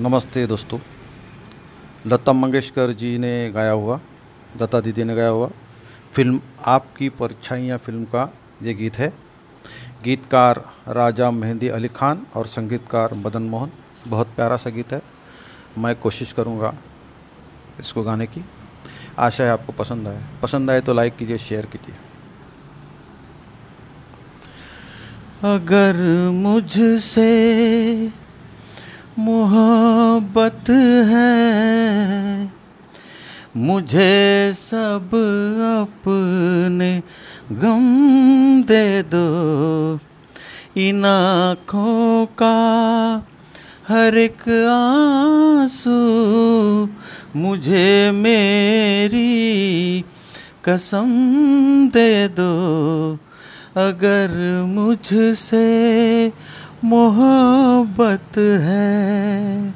नमस्ते दोस्तों। लता मंगेशकर जी ने गाया हुआ, लता दीदी ने गाया हुआ फ़िल्म, आपकी परछाइयाँ फ़िल्म का ये गीत है। गीतकार राजा मेहंदी अली खान और संगीतकार मदन मोहन, बहुत प्यारा सा गीत है। मैं कोशिश करूँगा इसको गाने की। आशा है आपको पसंद आए। पसंद आए तो लाइक कीजिए, शेयर कीजिए। अगर मुझसे मोहब्बत है। मुझे सब अपने गम दे दो। इन आँखों का हर एक आँसू मुझे मेरी कसम दे दो। अगर मुझसे मोहब्बत है।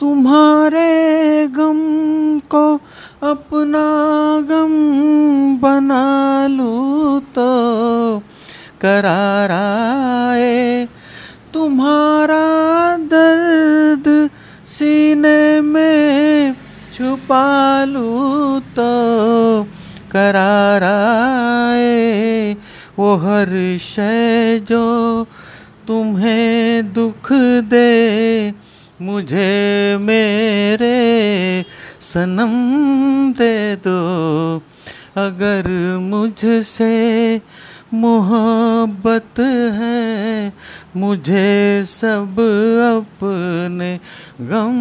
तुम्हारे गम को अपना गम बना लूँ तो कराराए तुम्हारा दर्द सीने में छुपा लूँ तो कराराए वो हर शय जो तुम्हें दुख दे, मुझे मेरे सनम दे दो। अगर मुझसे मोहब्बत है, मुझे सब अपने गम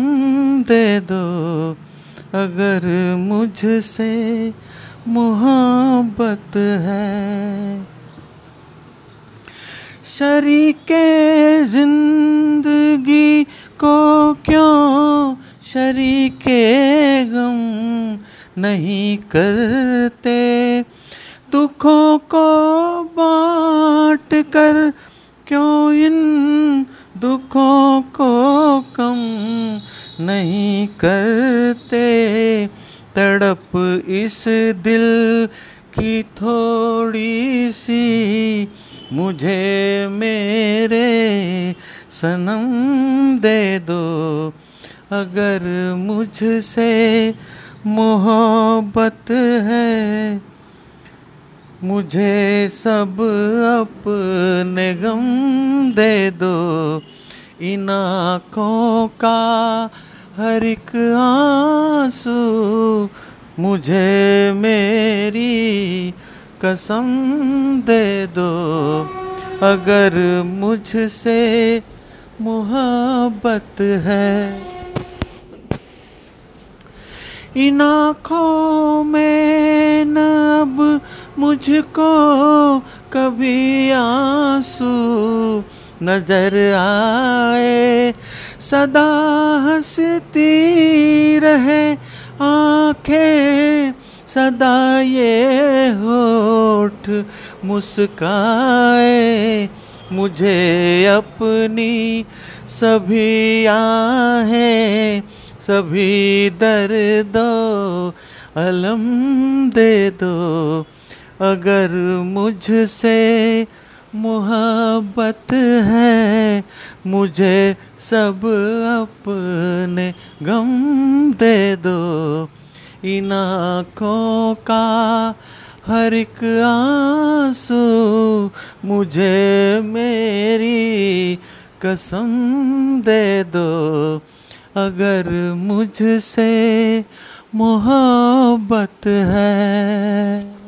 दे दो। अगर मुझसे मोहब्बत है शरीके ज़िंदगी को क्यों शरीके गम नहीं करते? दुखों को बांट कर क्यों इन दुखों को कम नहीं करते? तड़प इस दिल की थोड़ी सी मुझे मेरे सनम दे दो। अगर मुझसे मोहब्बत है, मुझे सब अपने गम दे दो। इन आँखों का हर एक आँसू मुझे मेरी कसम दे दो, अगर मुझसे मोहब्बत है। इन आँखों में न अब मुझको कभी आँसू नज़र आए। सदा हंसती रहे आँखें सदा ये होठ मुस्काए, मुझे अपनी सभी आहें, सभी दर्दो अलम दे दो। अगर मुझसे मोहब्बत है, मुझे सब अपने गम दे दो। इन आँखों का हर एक आँसू मुझे मेरी कसम दे दो। अगर मुझसे मोहब्बत है